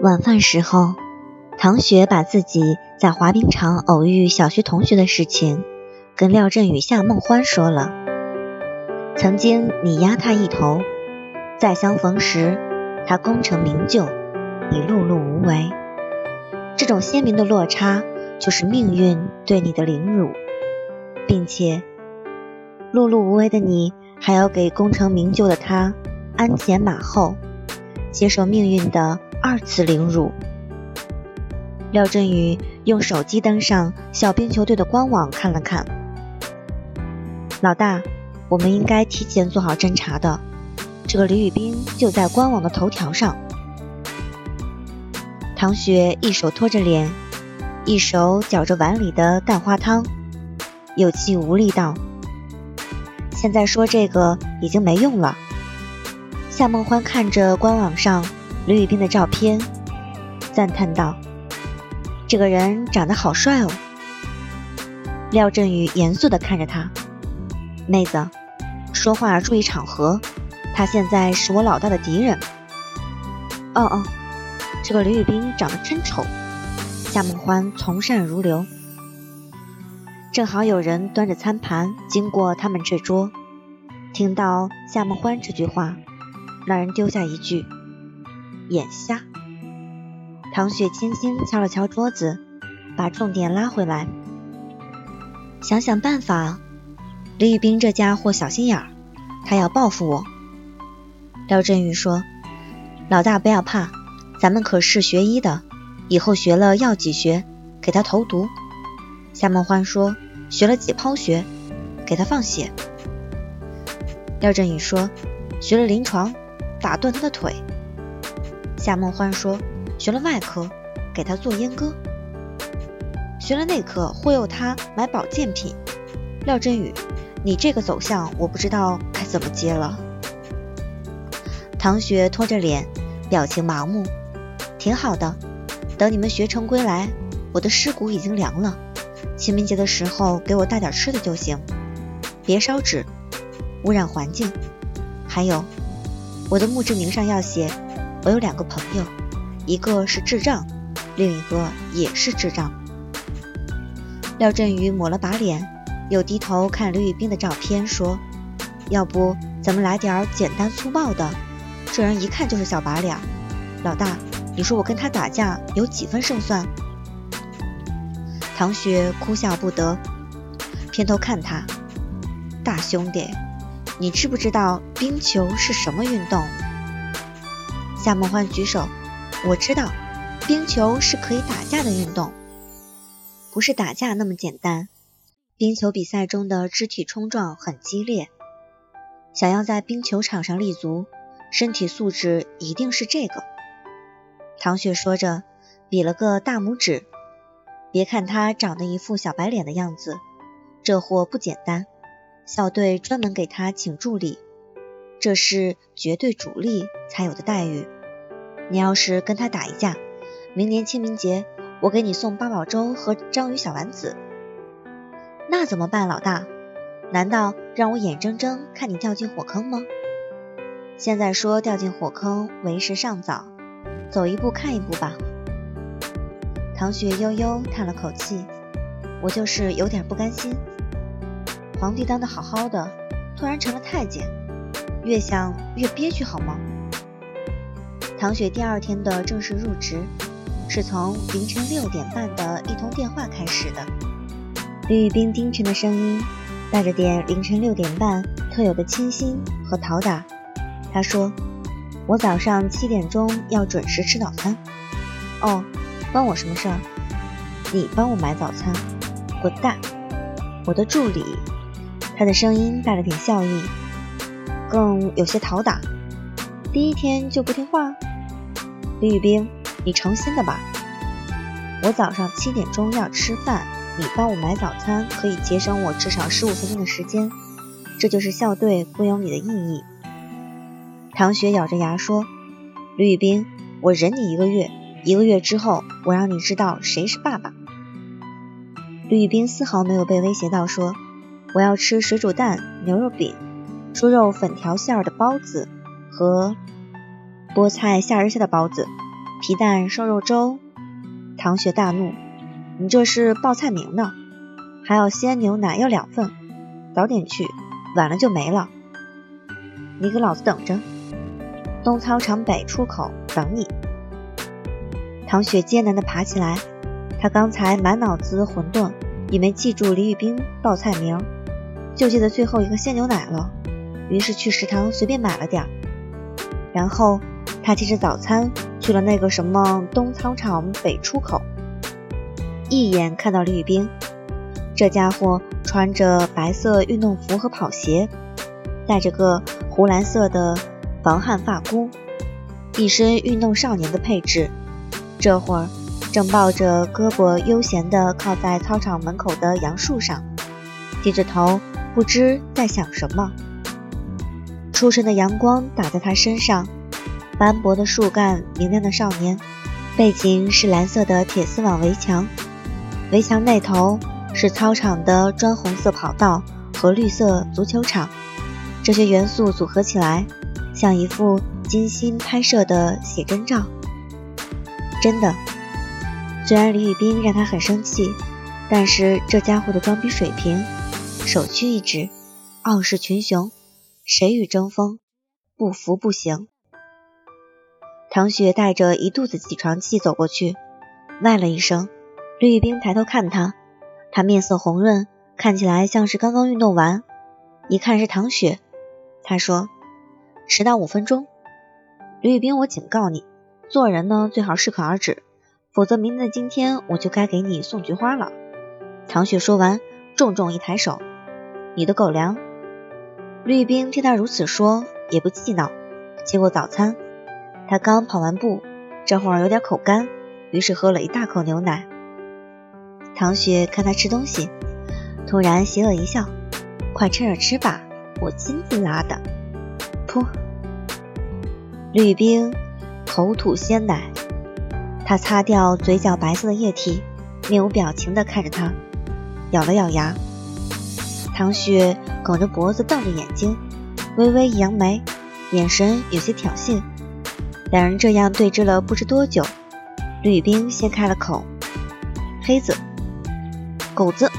晚饭时候，唐雪把自己在滑冰场偶遇小学同学的事情跟廖振宇、夏梦欢说了。曾经你压他一头，再相逢时，他功成名就，你碌碌无为。这种鲜明的落差，就是命运对你的凌辱，并且碌碌无为的你，还要给功成名就的他鞍前马后，接受命运的。二次凌辱。廖振宇用手机登上小冰球队的官网看了看。老大，我们应该提前做好侦查的。这个李宇冰就在官网的头条上。唐雪一手托着脸，一手搅着碗里的蛋花汤，有气无力道：“现在说这个已经没用了。”夏梦欢看着官网上。吕宇斌的照片，赞叹道：“这个人长得好帅哦。”廖振宇严肃地看着他：“妹子，说话注意场合，他现在是我老大的敌人。”“哦哦，这个吕宇斌长得真丑。”夏梦欢从善如流。正好有人端着餐盘经过他们这桌，听到夏梦欢这句话，那人丢下一句。眼瞎，唐雪轻轻敲了敲桌子，把重点拉回来。想想办法，李宇斌这家伙小心眼儿，他要报复我。廖振宇说：“老大不要怕，咱们可是学医的，以后学了药剂学，给他投毒。”夏梦欢说：“学了解剖学，给他放血。”廖振宇说：“学了临床，打断他的腿。”夏梦欢说：“学了外科，给他做阉割；学了内科，忽悠他买保健品。”廖振宇，你这个走向，我不知道该怎么接了。唐雪拖着脸，表情麻木。挺好的，等你们学成归来，我的尸骨已经凉了。清明节的时候给我带点吃的就行，别烧纸，污染环境。还有，我的墓志铭上要写。我有两个朋友，一个是智障，另一个也是智障。廖振宇抹了把脸，又低头看刘宇斌的照片，说：“要不咱们来点简单粗暴的？这人一看就是小把脸。老大，你说我跟他打架有几分胜算？”唐雪哭笑不得，偏头看他：“大兄弟，你知不知道冰球是什么运动？”夏梦欢举手，我知道，冰球是可以打架的运动，不是打架那么简单。冰球比赛中的肢体冲撞很激烈，想要在冰球场上立足，身体素质一定是这个。唐雪说着，比了个大拇指。别看他长得一副小白脸的样子，这货不简单，校队专门给他请助理，这是绝对主力才有的待遇。你要是跟他打一架，明年清明节我给你送八宝粥和章鱼小丸子。那怎么办，老大？难道让我眼睁睁看你掉进火坑吗？现在说掉进火坑为时尚早，走一步看一步吧。唐雪悠悠叹了口气，我就是有点不甘心。皇帝当的好好的，突然成了太监，越想越憋屈，好吗？唐雪第二天的正式入职，是从凌晨六点半的一通电话开始的。李宇斌低沉的声音带着点凌晨六点半特有的清新和讨打。他说：“我早上七点钟要准时吃早餐。”哦，关我什么事儿？你帮我买早餐？滚蛋！我的助理。他的声音带了点笑意，更有些讨打。第一天就不听话？李宇冰，你成心的吧？我早上七点钟要吃饭，你帮我买早餐，可以节省我至少十五分钟的时间。这就是校队雇佣你的意义。唐雪咬着牙说：“李宇冰，我忍你一个月，一个月之后，我让你知道谁是爸爸。”李宇冰丝毫没有被威胁到，说：“我要吃水煮蛋、牛肉饼、猪肉粉条馅儿的包子和……”菠菜虾仁馅的包子，皮蛋瘦肉粥。唐雪大怒：“你这是报菜名呢？还要鲜牛奶，要两份，早点去，晚了就没了。你给老子等着，东操场北出口等你。”唐雪艰难地爬起来，她刚才满脑子混沌，也没记住李宇冰报菜名，就记得最后一个鲜牛奶了。于是去食堂随便买了点儿，然后他提着早餐去了那个什么东操场北出口。一眼看到李宇冰，这家伙穿着白色运动服和跑鞋，戴着个湖蓝色的防汗发箍，一身运动少年的配置。这会儿正抱着胳膊悠闲地靠在操场门口的杨树上，低着头不知在想什么。初晨的阳光打在他身上，斑驳的树干，明亮的少年，背景是蓝色的铁丝网围墙，围墙那头是操场的砖红色跑道和绿色足球场，这些元素组合起来，像一幅精心拍摄的写真照。真的，虽然李宇斌让他很生气，但是这家伙的装逼水平，首屈一指，傲视群雄。谁与争锋，不服不行。唐雪带着一肚子起床气走过去，喂了一声。绿玉冰抬头看他，他面色红润，看起来像是刚刚运动完。一看是唐雪，他说：“迟到五分钟。”吕玉冰，我警告你，做人呢最好适可而止，否则明天的今天我就该给你送菊花了。唐雪说完，重重一抬手：“你的狗粮。”绿冰听他如此说，也不气恼，接过早餐。他刚跑完步，这会儿有点口干，于是喝了一大口牛奶。唐雪看他吃东西，突然邪恶一笑：“快趁热吃吧，我亲自拉的。”噗！绿冰口吐鲜奶，他擦掉嘴角白色的液体，面无表情地看着他，咬了咬牙。唐雪梗着脖子，瞪着眼睛，微微扬眉，眼神有些挑衅。两人这样对峙了不知多久，吕冰先开了口：“黑子，狗子。”